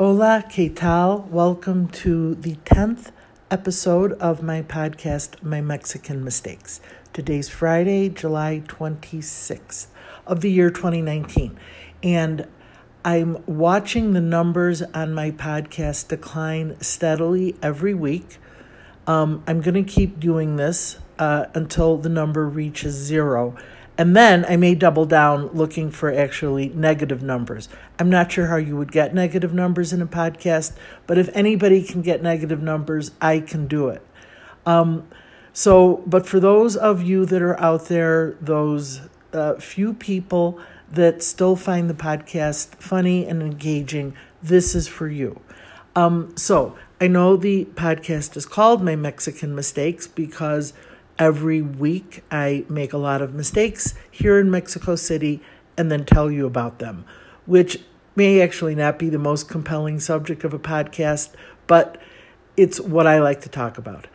Hola, ¿qué tal? Welcome to the 10th episode of my podcast, My Mexican Mistakes. Today's Friday, July 26th of the year 2019. And I'm watching the numbers on my podcast decline steadily every week. Um, I'm going to keep doing this uh, until the number reaches zero. And then I may double down looking for actually negative numbers. I'm not sure how you would get negative numbers in a podcast, but if anybody can get negative numbers, I can do it. Um, so, but for those of you that are out there, those uh, few people that still find the podcast funny and engaging, this is for you. Um, so, I know the podcast is called My Mexican Mistakes because Every week, I make a lot of mistakes here in Mexico City and then tell you about them, which may actually not be the most compelling subject of a podcast, but it's what I like to talk about.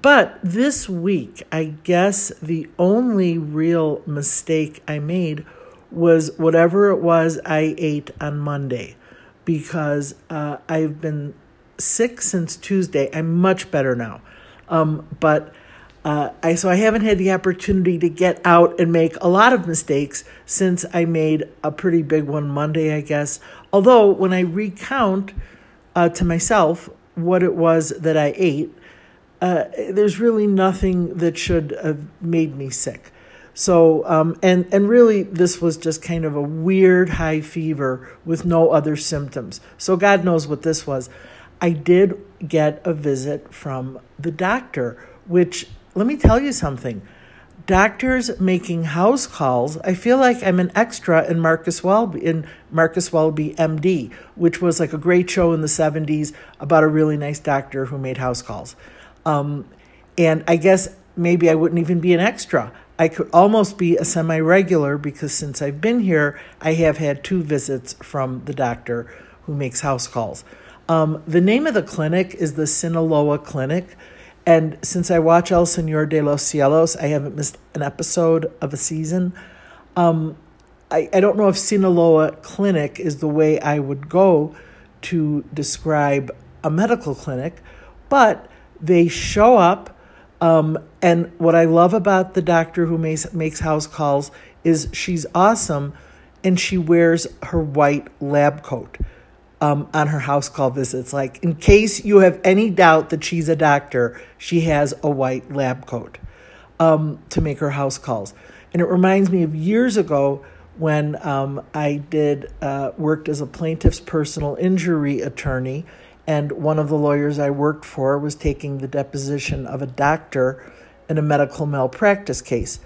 But this week, I guess the only real mistake I made was whatever it was I ate on Monday because uh, I've been sick since Tuesday. I'm much better now. Um, but uh, I so I haven't had the opportunity to get out and make a lot of mistakes since I made a pretty big one Monday, I guess. Although when I recount uh, to myself what it was that I ate, uh, there's really nothing that should have made me sick. So um, and and really, this was just kind of a weird high fever with no other symptoms. So God knows what this was. I did get a visit from the doctor, which let me tell you something. Doctors making house calls. I feel like I'm an extra in Marcus Welby in Marcus Welby MD, which was like a great show in the 70s about a really nice doctor who made house calls. Um, and I guess maybe I wouldn't even be an extra. I could almost be a semi regular because since I've been here, I have had two visits from the doctor who makes house calls. Um, the name of the clinic is the Sinaloa Clinic. And since I watch El Señor de los Cielos, I haven't missed an episode of a season. Um, I, I don't know if Sinaloa Clinic is the way I would go to describe a medical clinic, but they show up. Um, and what I love about the doctor who makes, makes house calls is she's awesome and she wears her white lab coat um, on her house call visits. Like, in case you have any doubt that she's a doctor, she has a white lab coat um, to make her house calls. And it reminds me of years ago when um, I did uh, worked as a plaintiff's personal injury attorney, and one of the lawyers I worked for was taking the deposition of a doctor in a medical malpractice case.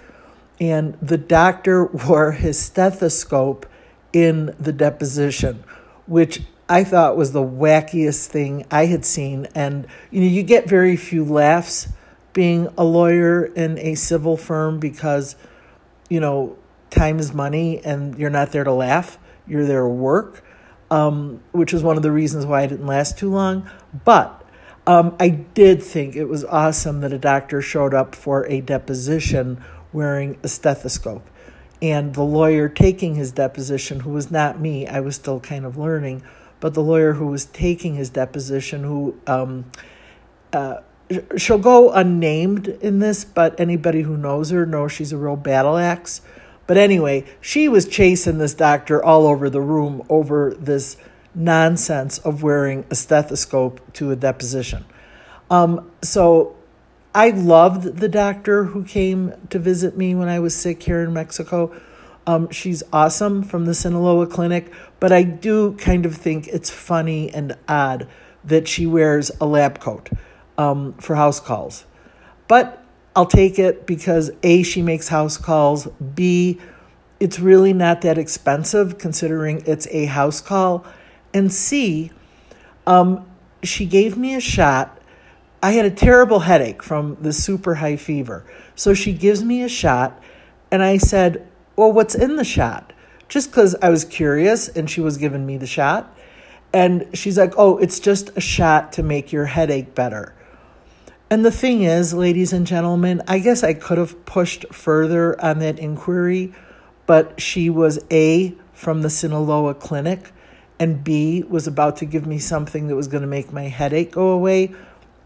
And the doctor wore his stethoscope in the deposition, which I thought was the wackiest thing I had seen. And, you know, you get very few laughs being a lawyer in a civil firm because, you know, time is money and you're not there to laugh, you're there to work, um, which is one of the reasons why I didn't last too long. But um, I did think it was awesome that a doctor showed up for a deposition wearing a stethoscope. And the lawyer taking his deposition, who was not me, I was still kind of learning, but the lawyer who was taking his deposition, who um, uh, she'll go unnamed in this, but anybody who knows her knows she's a real battle axe. But anyway, she was chasing this doctor all over the room over this nonsense of wearing a stethoscope to a deposition. Um, so I loved the doctor who came to visit me when I was sick here in Mexico. Um, she's awesome from the Sinaloa Clinic, but I do kind of think it's funny and odd that she wears a lab coat um, for house calls. But I'll take it because A, she makes house calls, B, it's really not that expensive considering it's a house call, and C, um, she gave me a shot. I had a terrible headache from the super high fever. So she gives me a shot, and I said, Well, what's in the shot? Just because I was curious and she was giving me the shot. And she's like, oh, it's just a shot to make your headache better. And the thing is, ladies and gentlemen, I guess I could have pushed further on that inquiry, but she was A, from the Sinaloa clinic, and B was about to give me something that was going to make my headache go away,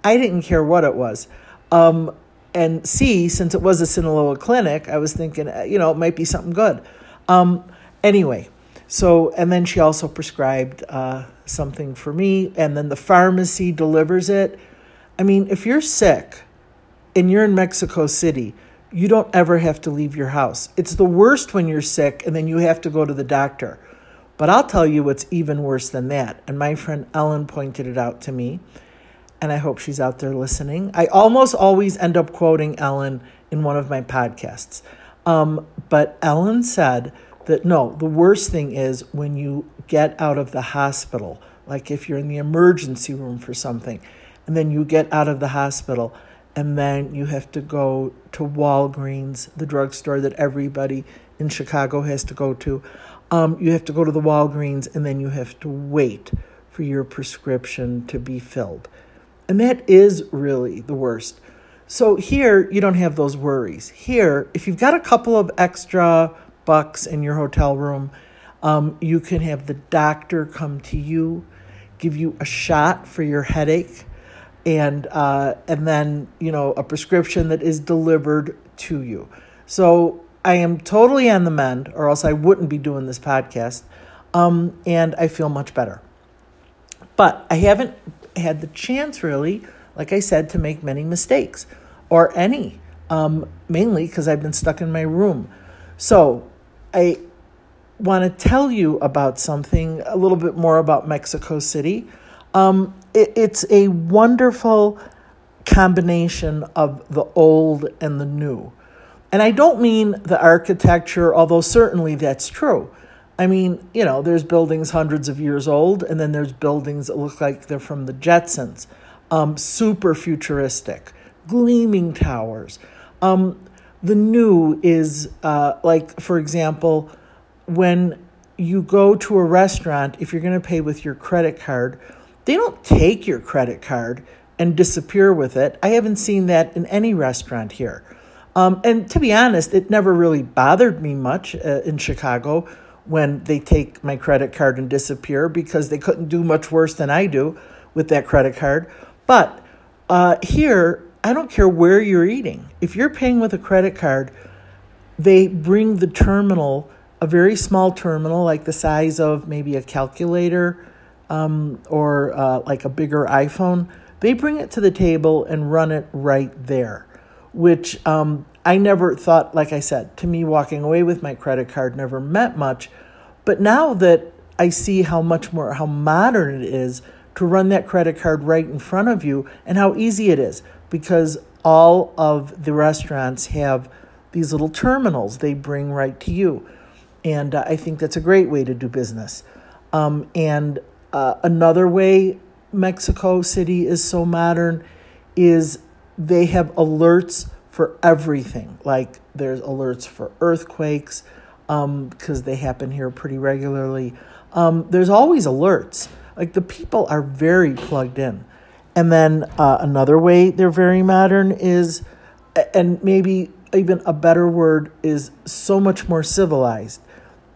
I didn't care what it was. Um, and C, since it was a Sinaloa clinic, I was thinking, uh, you know, it might be something good. Um, anyway, so, and then she also prescribed uh, something for me, and then the pharmacy delivers it. I mean, if you're sick and you're in Mexico City, you don't ever have to leave your house. It's the worst when you're sick and then you have to go to the doctor. But I'll tell you what's even worse than that. And my friend Ellen pointed it out to me and I hope she's out there listening. I almost always end up quoting Ellen in one of my podcasts. Um, but Ellen said that no, the worst thing is when you get out of the hospital, like if you're in the emergency room for something, and then you get out of the hospital and then you have to go to Walgreens, the drugstore that everybody in Chicago has to go to. Um, you have to go to the Walgreens and then you have to wait for your prescription to be filled. And that is really the worst. So here, you don't have those worries. Here, if you've got a couple of extra bucks in your hotel room, um, you can have the doctor come to you, give you a shot for your headache, and uh, and then you know a prescription that is delivered to you. So I am totally on the mend, or else I wouldn't be doing this podcast. Um, and I feel much better. But I haven't had the chance, really, like I said, to make many mistakes or any, um, mainly because I've been stuck in my room. So I want to tell you about something a little bit more about Mexico City. Um, it, it's a wonderful combination of the old and the new. And I don't mean the architecture, although certainly that's true. I mean, you know, there's buildings hundreds of years old, and then there's buildings that look like they're from the Jetsons, um, super futuristic, gleaming towers. Um, the new is uh, like, for example, when you go to a restaurant, if you're going to pay with your credit card, they don't take your credit card and disappear with it. I haven't seen that in any restaurant here. Um, and to be honest, it never really bothered me much uh, in Chicago when they take my credit card and disappear because they couldn't do much worse than I do with that credit card. But uh, here, I don't care where you're eating. If you're paying with a credit card, they bring the terminal, a very small terminal, like the size of maybe a calculator um, or uh, like a bigger iPhone. They bring it to the table and run it right there, which um, I never thought, like I said, to me, walking away with my credit card never meant much. But now that I see how much more, how modern it is to run that credit card right in front of you and how easy it is because all of the restaurants have these little terminals they bring right to you. And uh, I think that's a great way to do business. Um, and uh, another way Mexico City is so modern is they have alerts for everything. Like there's alerts for earthquakes because um, they happen here pretty regularly. Um, there's always alerts. Like the people are very plugged in. And then uh, another way they're very modern is, and maybe even a better word is so much more civilized.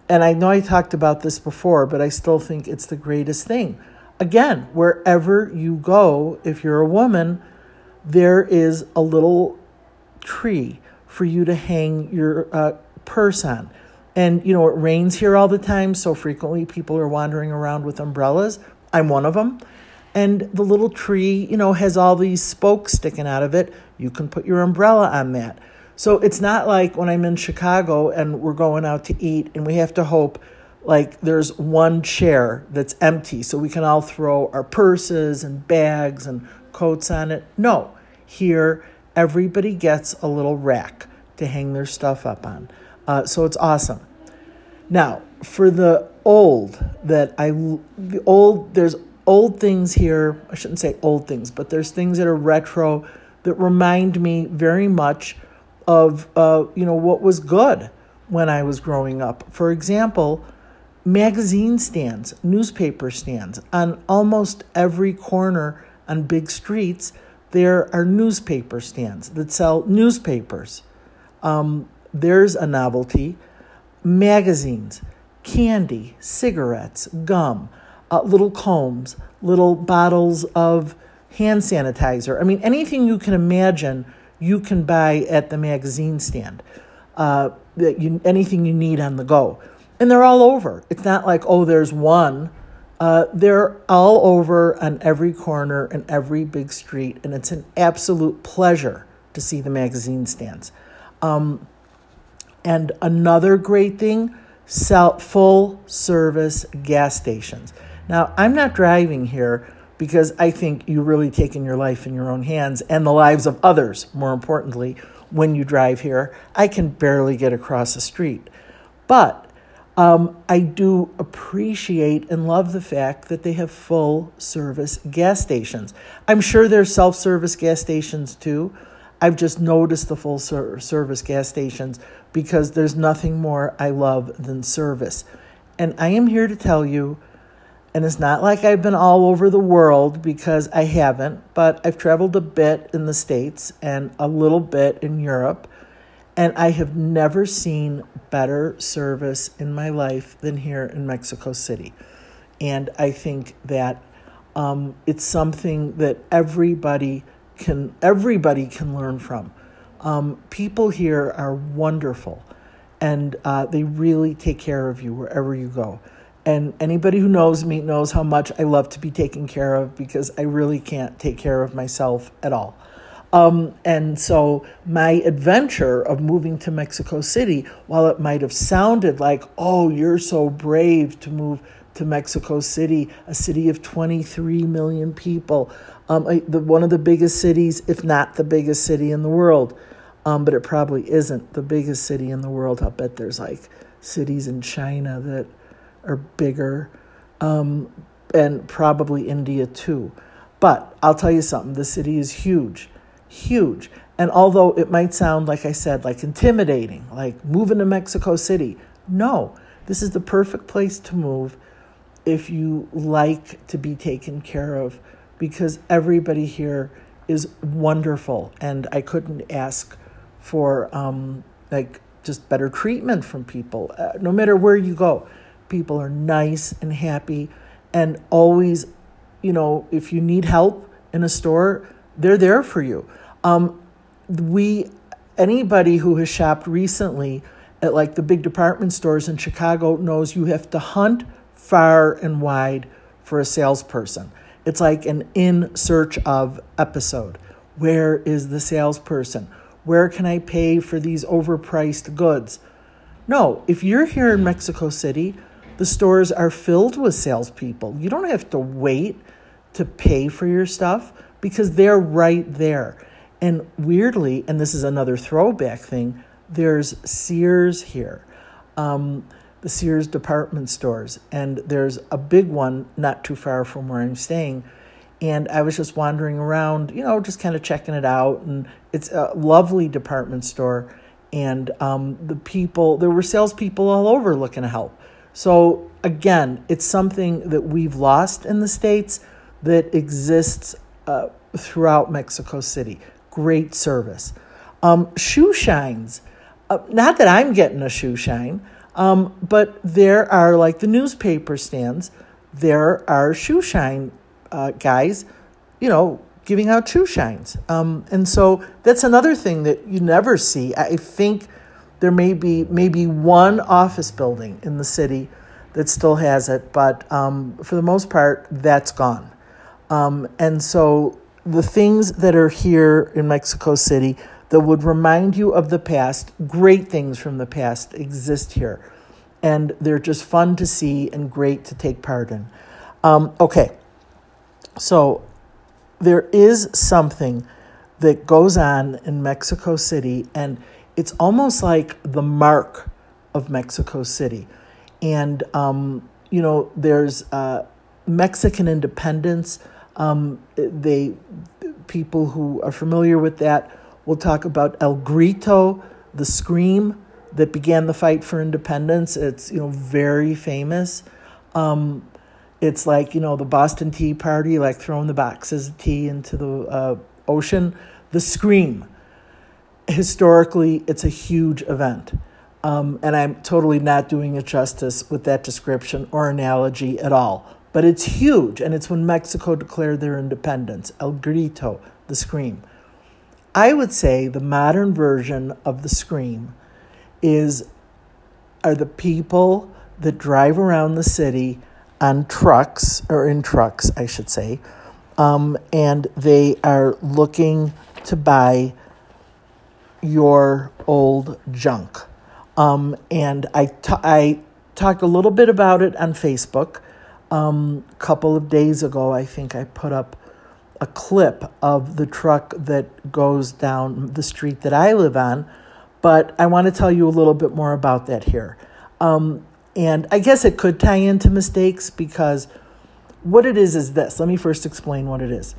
And I know I talked about this before, but I still think it's the greatest thing. Again, wherever you go, if you're a woman, there is a little tree for you to hang your uh, purse on. And, you know, it rains here all the time, so frequently people are wandering around with umbrellas. I'm one of them. And the little tree, you know, has all these spokes sticking out of it. You can put your umbrella on that. So it's not like when I'm in Chicago and we're going out to eat and we have to hope like there's one chair that's empty so we can all throw our purses and bags and coats on it. No, here everybody gets a little rack to hang their stuff up on. Uh, so it's awesome. Now, for the old that I, the old, there's old things here. I shouldn't say old things, but there's things that are retro that remind me very much of, uh, you know, what was good when I was growing up. For example, magazine stands, newspaper stands on almost every corner on big streets there are newspaper stands that sell newspapers. Um, there's a novelty. Magazines, candy, cigarettes, gum. Uh, little combs, little bottles of hand sanitizer. I mean, anything you can imagine, you can buy at the magazine stand. Uh, that you anything you need on the go, and they're all over. It's not like oh, there's one. Uh, they're all over on every corner and every big street, and it's an absolute pleasure to see the magazine stands. Um, and another great thing, sell full service gas stations. Now, I'm not driving here because I think you really taking your life in your own hands and the lives of others, more importantly, when you drive here. I can barely get across the street. But um, I do appreciate and love the fact that they have full service gas stations. I'm sure there's self service gas stations too. I've just noticed the full service gas stations because there's nothing more I love than service. And I am here to tell you and it's not like I've been all over the world because I haven't, but I've traveled a bit in the States and a little bit in Europe. And I have never seen better service in my life than here in Mexico City. And I think that um, it's something that everybody can everybody can learn from. Um, people here are wonderful, and uh, they really take care of you wherever you go. And anybody who knows me knows how much I love to be taken care of because I really can't take care of myself at all. Um, and so my adventure of moving to Mexico City, while it might have sounded like, oh, you're so brave to move to Mexico City, a city of 23 million people, um, the, one of the biggest cities, if not the biggest city in the world. Um, but it probably isn't the biggest city in the world. I'll bet there's like cities in China that are bigger, um, and probably India too. But I'll tell you something the city is huge, huge. And although it might sound, like I said, like intimidating, like moving to Mexico City, no, this is the perfect place to move if you like to be taken care of because everybody here is wonderful and I couldn't ask for um, like just better treatment from people uh, no matter where you go people are nice and happy and always, you know, if you need help in a store, they're there for you. Um, we, anybody who has shopped recently at like the big department stores in Chicago knows you have to hunt far and wide for a salesperson. It's like an in search of episode. Where is the salesperson? Where can I pay for these overpriced goods? No, if you're here in Mexico City, the stores are filled with salespeople. You don't have to wait to pay for your stuff because they're right there. And weirdly, and this is another throwback thing, there's Sears here, um, the Sears department stores, and there's a big one not too far from where I'm staying. And I was just wandering around, you know, just kind of checking it out. And it's a lovely department store. And um, the people, there were salespeople all over looking to help. So, again, it's something that we've lost in the States that exists uh, throughout Mexico City. Great service. Um, shoe shines. Uh, not that I'm getting a shoe shine, um, but there are like the newspaper stands, there are shoe shine uh, guys, you know, giving out shoe shines. Um, and so that's another thing that you never see. I think there may be maybe one office building in the city that still has it, but um, for the most part, that's gone. Um, and so the things that are here in Mexico City that would remind you of the past, great things from the past, exist here. And they're just fun to see and great to take part in. Um, okay, so there is something that goes on in Mexico City, and it's almost like the mark of Mexico City. And, um, you know, there's uh, Mexican independence. Um, they, people who are familiar with that will talk about El Grito, the scream that began the fight for independence. It's, you know, very famous. Um, it's like, you know, the Boston Tea Party, like throwing the boxes of tea into the uh, ocean. The scream historically, it's a huge event. Um, and I'm totally not doing it justice with that description or analogy at all. but it's huge, and it's when Mexico declared their independence. El Grito, the scream. I would say the modern version of the scream is are the people that drive around the city on trucks or in trucks, I should say, um, and they are looking to buy your old junk. Um, and I, t- I talked a little bit about it on Facebook. Um, a couple of days ago, I think I put up a clip of the truck that goes down the street that I live on. But I want to tell you a little bit more about that here. Um, and I guess it could tie into mistakes because what it is is this. Let me first explain what it is.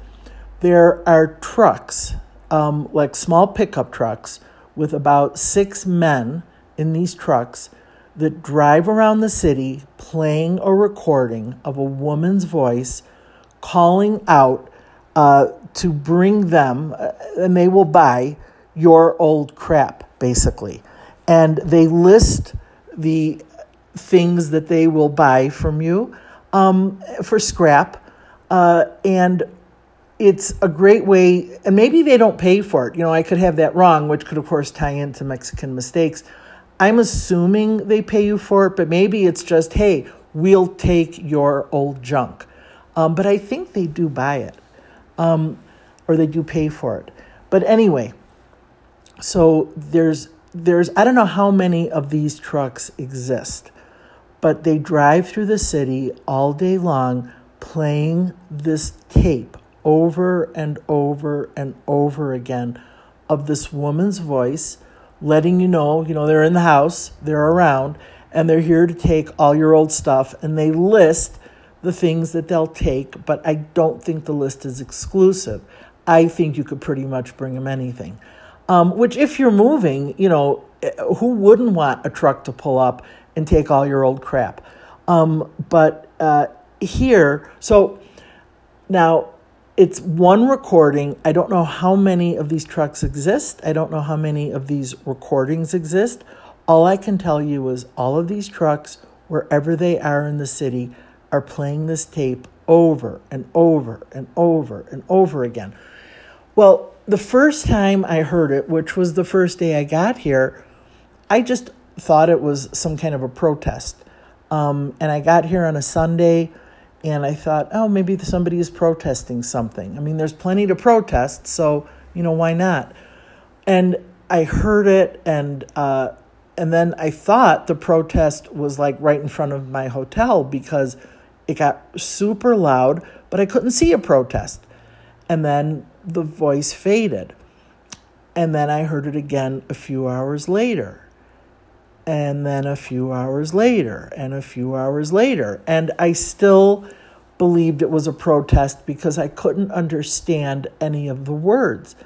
There are trucks, um, like small pickup trucks, with about six men in these trucks that drive around the city playing a recording of a woman's voice calling out uh, to bring them, uh, and they will buy your old crap, basically. And they list the things that they will buy from you um, for scrap. Uh, and it's a great way, and maybe they don't pay for it. You know, I could have that wrong, which could, of course, tie into Mexican mistakes. I'm assuming they pay you for it, but maybe it's just, hey, we'll take your old junk. Um, but I think they do buy it, um, or they do pay for it. But anyway, so there's there's I don't know how many of these trucks exist, but they drive through the city all day long playing this tape over and over and over again of this woman's voice letting you know, you know, they're in the house, they're around, and they're here to take all your old stuff and they list the things that they'll take, but I don't think the list is exclusive. I think you could pretty much bring them anything. Um, which, if you're moving, you know, eh, who wouldn't want a truck to pull up and take all your old crap? Um, but uh, here, so now it's one recording. I don't know how many of these trucks exist. I don't know how many of these recordings exist. All I can tell you is all of these trucks, wherever they are in the city, are playing this tape over and over and over and over again. Well, the first time I heard it, which was the first day I got here, I just thought it was some kind of a protest. Um, and I got here on a Sunday and I thought, oh, maybe somebody is protesting something. I mean, there's plenty to protest, so, you know, why not? And I heard it, and, uh, and then I thought the protest was like right in front of my hotel because it got super loud, but I couldn't see a protest. And then the voice faded. And then I heard it again a few hours later. And then a few hours later, and a few hours later. And I still believed it was a protest because I couldn't understand any of the words.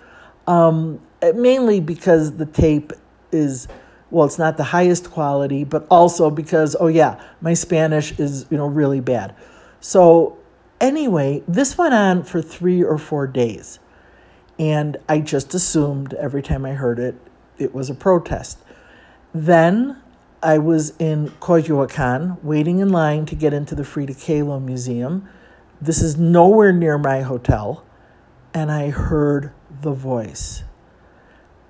Um, mainly because the tape is, well, it's not the highest quality, but also because, oh, yeah, my Spanish is, you know, really bad. So Anyway, this went on for three or four days. And I just assumed every time I heard it, it was a protest. Then I was in Coyoacan waiting in line to get into the Frida Kahlo Museum. This is nowhere near my hotel. And I heard the voice.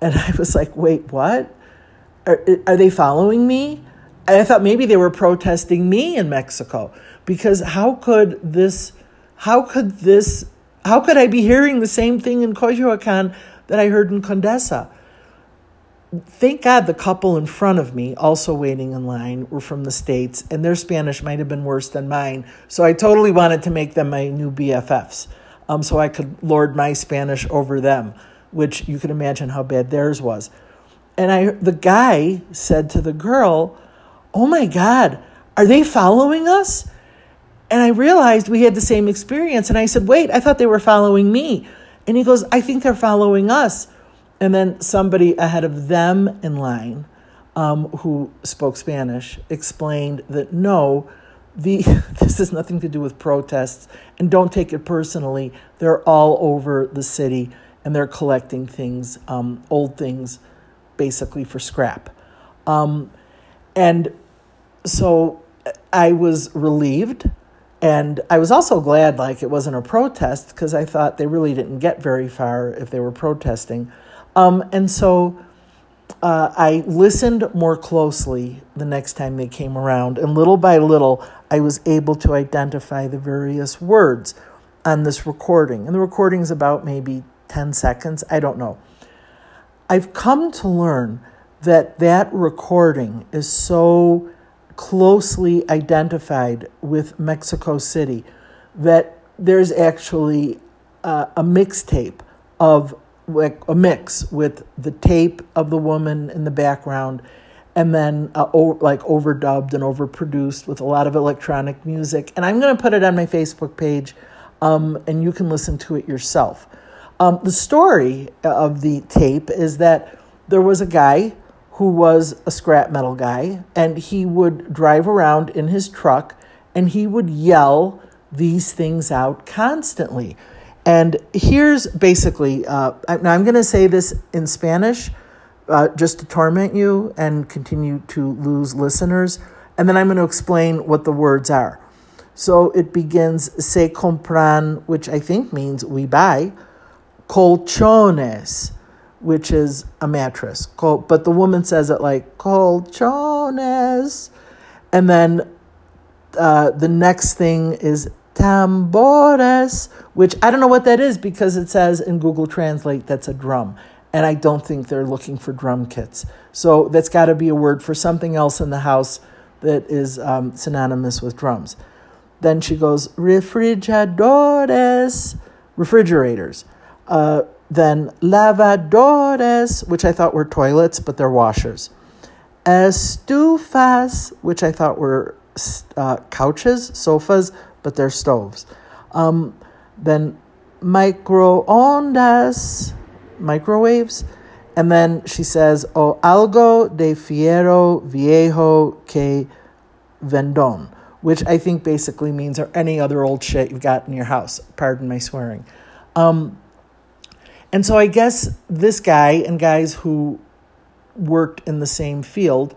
And I was like, wait, what? Are, are they following me? I thought maybe they were protesting me in Mexico because how could this how could this, how could I be hearing the same thing in Coyoacan that I heard in Condesa? Thank God the couple in front of me, also waiting in line, were from the States, and their Spanish might have been worse than mine. So I totally wanted to make them my new BFFs um, so I could lord my Spanish over them, which you can imagine how bad theirs was. And I, the guy said to the girl, Oh my God, are they following us? And I realized we had the same experience. And I said, Wait, I thought they were following me. And he goes, I think they're following us. And then somebody ahead of them in line um, who spoke Spanish explained that no, the, this has nothing to do with protests. And don't take it personally. They're all over the city and they're collecting things, um, old things, basically for scrap. Um, and so I was relieved And I was also glad, like, it wasn't a protest because I thought they really didn't get very far if they were protesting. Um, and so uh, I listened more closely the next time they came around. And little by little, I was able to identify the various words on this recording. And the recording is about maybe 10 seconds. I don't know. I've come to learn that that recording is so closely identified with Mexico City that there's actually uh, a mixtape of like a mix with the tape of the woman in the background and then uh, o- like overdubbed and overproduced with a lot of electronic music and i'm going to put it on my facebook page um, and you can listen to it yourself um, the story of the tape is that there was a guy who was a scrap metal guy, and he would drive around in his truck and he would yell these things out constantly. And here's basically, uh, now I'm going to say this in Spanish uh, just to torment you and continue to lose listeners. And then I'm going to explain what the words are. So it begins, se compran, which I think means we buy colchones, which is a mattress. But the woman says it like colchones. And then uh, the next thing is tambores, which I don't know what that is because it says in Google Translate that's a drum. And I don't think they're looking for drum kits. So that's got to be a word for something else in the house that is um, synonymous with drums. Then she goes, refrigeradores, refrigerators. Uh, then lavadores, which I thought were toilets, but they're washers. Estufas, which I thought were uh, couches, sofas, but they're stoves. Um, then microondas, microwaves. And then she says, o algo de fiero viejo que vendon, which I think basically means or any other old shit you've got in your house. Pardon my swearing. Um, and so I guess this guy and guys who worked in the same field,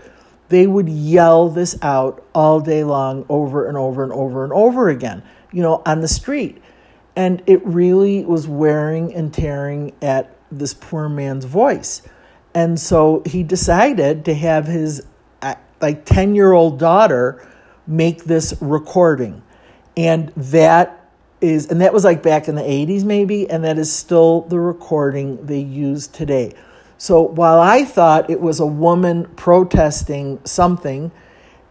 they would yell this out all day long over and over and over and over again, you know, on the street. And it really was wearing and tearing at this poor man's voice. And so he decided to have his like 10 year old daughter make this recording. And that is, and that was like back in the 80s maybe, and that is still the recording they use today. So while I thought it was a woman protesting something,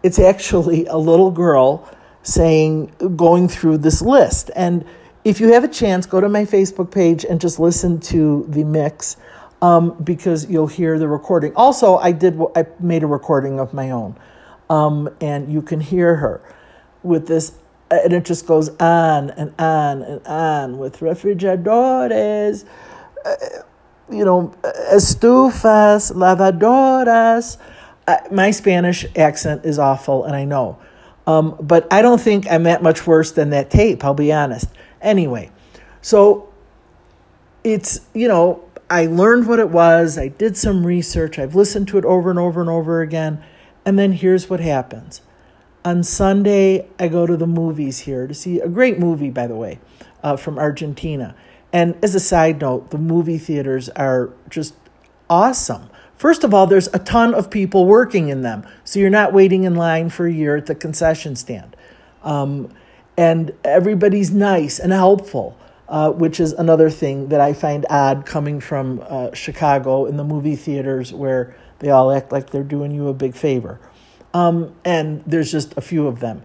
it's actually a little girl saying, going through this list. And if you have a chance, go to my Facebook page and just listen to the mix um, because you'll hear the recording. Also, I did, I made a recording of my own, um, and you can hear her with this and it just goes on and on and on with refrigeradores, uh, you know, estufas, lavadoras. Uh, my Spanish accent is awful, and I know. Um, but I don't think I'm that much worse than that tape, I'll be honest. Anyway, so it's, you know, I learned what it was. I did some research. I've listened to it over and over and over again. And then here's what happens on Sunday, I go to the movies here to see a great movie, by the way, uh, from Argentina. And as a side note, the movie theaters are just awesome. First of all, there's a ton of people working in them, so you're not waiting in line for a year at the concession stand. Um, and everybody's nice and helpful, uh, which is another thing that I find odd coming from uh, Chicago in the movie theaters where they all act like they're doing you a big favor. Um, and there's just a few of them.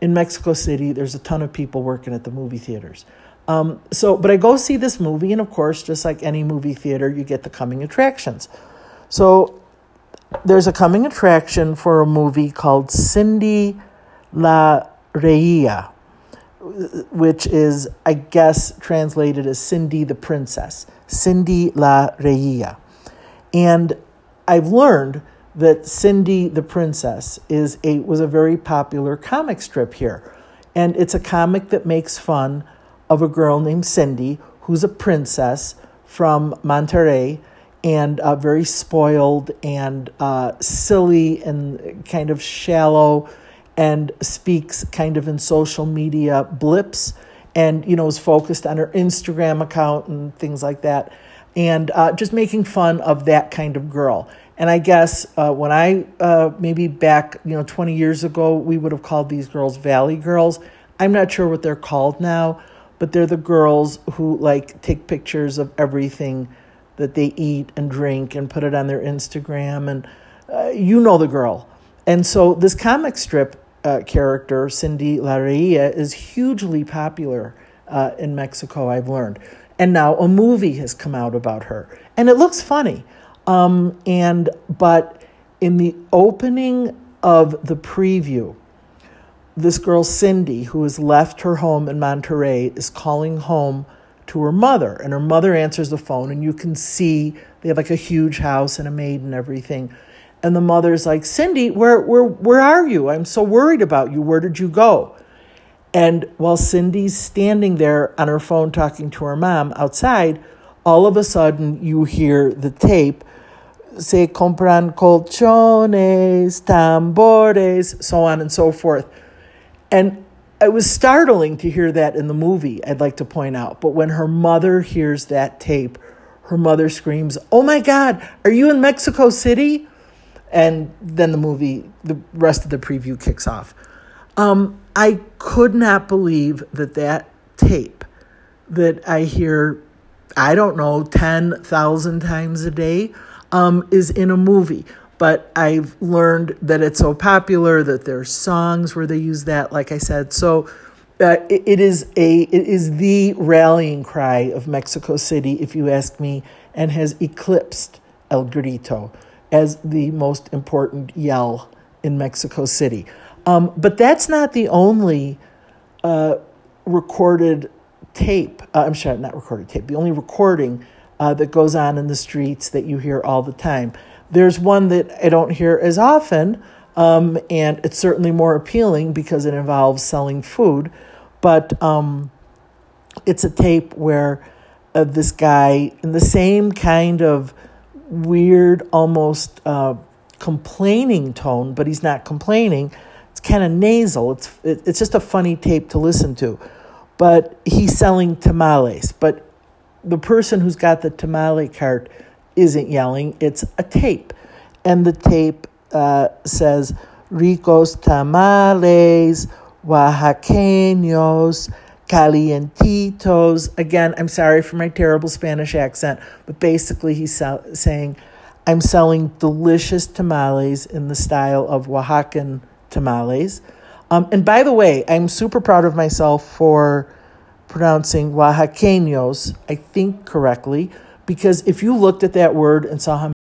In Mexico City, there's a ton of people working at the movie theaters. Um, so, but I go see this movie, and of course, just like any movie theater, you get the coming attractions. So, there's a coming attraction for a movie called Cindy La Regia, which is, I guess, translated as Cindy the Princess. Cindy La Regia. And I've learned that Cindy the Princess is a was a very popular comic strip here. And it's a comic that makes fun of a girl named Cindy who's a princess from Monterrey and uh, very spoiled and uh, silly and kind of shallow and speaks kind of in social media blips and, you know, is focused on her Instagram account and things like that. And uh, just making fun of that kind of girl. And I guess uh, when I, uh, maybe back, you know, 20 years ago, we would have called these girls Valley Girls. I'm not sure what they're called now, but they're the girls who like take pictures of everything that they eat and drink and put it on their Instagram. And uh, you know the girl. And so this comic strip uh, character, Cindy La Regia, is hugely popular uh, in Mexico, I've learned. And now a movie has come out about her. And it looks funny. Um, and but in the opening of the preview, this girl Cindy, who has left her home in Monterrey, is calling home to her mother, and her mother answers the phone, and you can see they have like a huge house and a maid and everything. And the mother's like, Cindy, where where where are you? I'm so worried about you. Where did you go? And while Cindy's standing there on her phone talking to her mom outside, all of a sudden you hear the tape se compran colchones, tambores, so on and so forth. And it was startling to hear that in the movie, I'd like to point out. But when her mother hears that tape, her mother screams, Oh my God, are you in Mexico City? And then the movie, the rest of the preview kicks off. Um, I could not believe that that tape that I hear, I don't know, 10,000 times a day um, is in a movie but I've learned that it's so popular that there's songs where they use that. Like I said, so uh, it, it is a it is the rallying cry of Mexico City, if you ask me, and has eclipsed El Grito as the most important yell in Mexico City. Um, but that's not the only uh, recorded tape. Uh, I'm sorry, not recorded tape. The only recording uh, that goes on in the streets that you hear all the time. There's one that I don't hear as often, um, and it's certainly more appealing because it involves selling food. But um, it's a tape where uh, this guy, in the same kind of weird, almost uh, complaining tone, but he's not complaining. It's kind of nasal. It's it's just a funny tape to listen to. But he's selling tamales. But the person who's got the tamale cart isn't yelling, it's a tape. And the tape uh, says, Ricos tamales, Oaxaqueños, calientitos. Again, I'm sorry for my terrible Spanish accent, but basically he's saying, I'm selling delicious tamales in the style of Oaxacan tamales. Um, and by the way, I'm super proud of myself for pronouncing Oaxaqueños, I think correctly, because if you looked at that word and saw how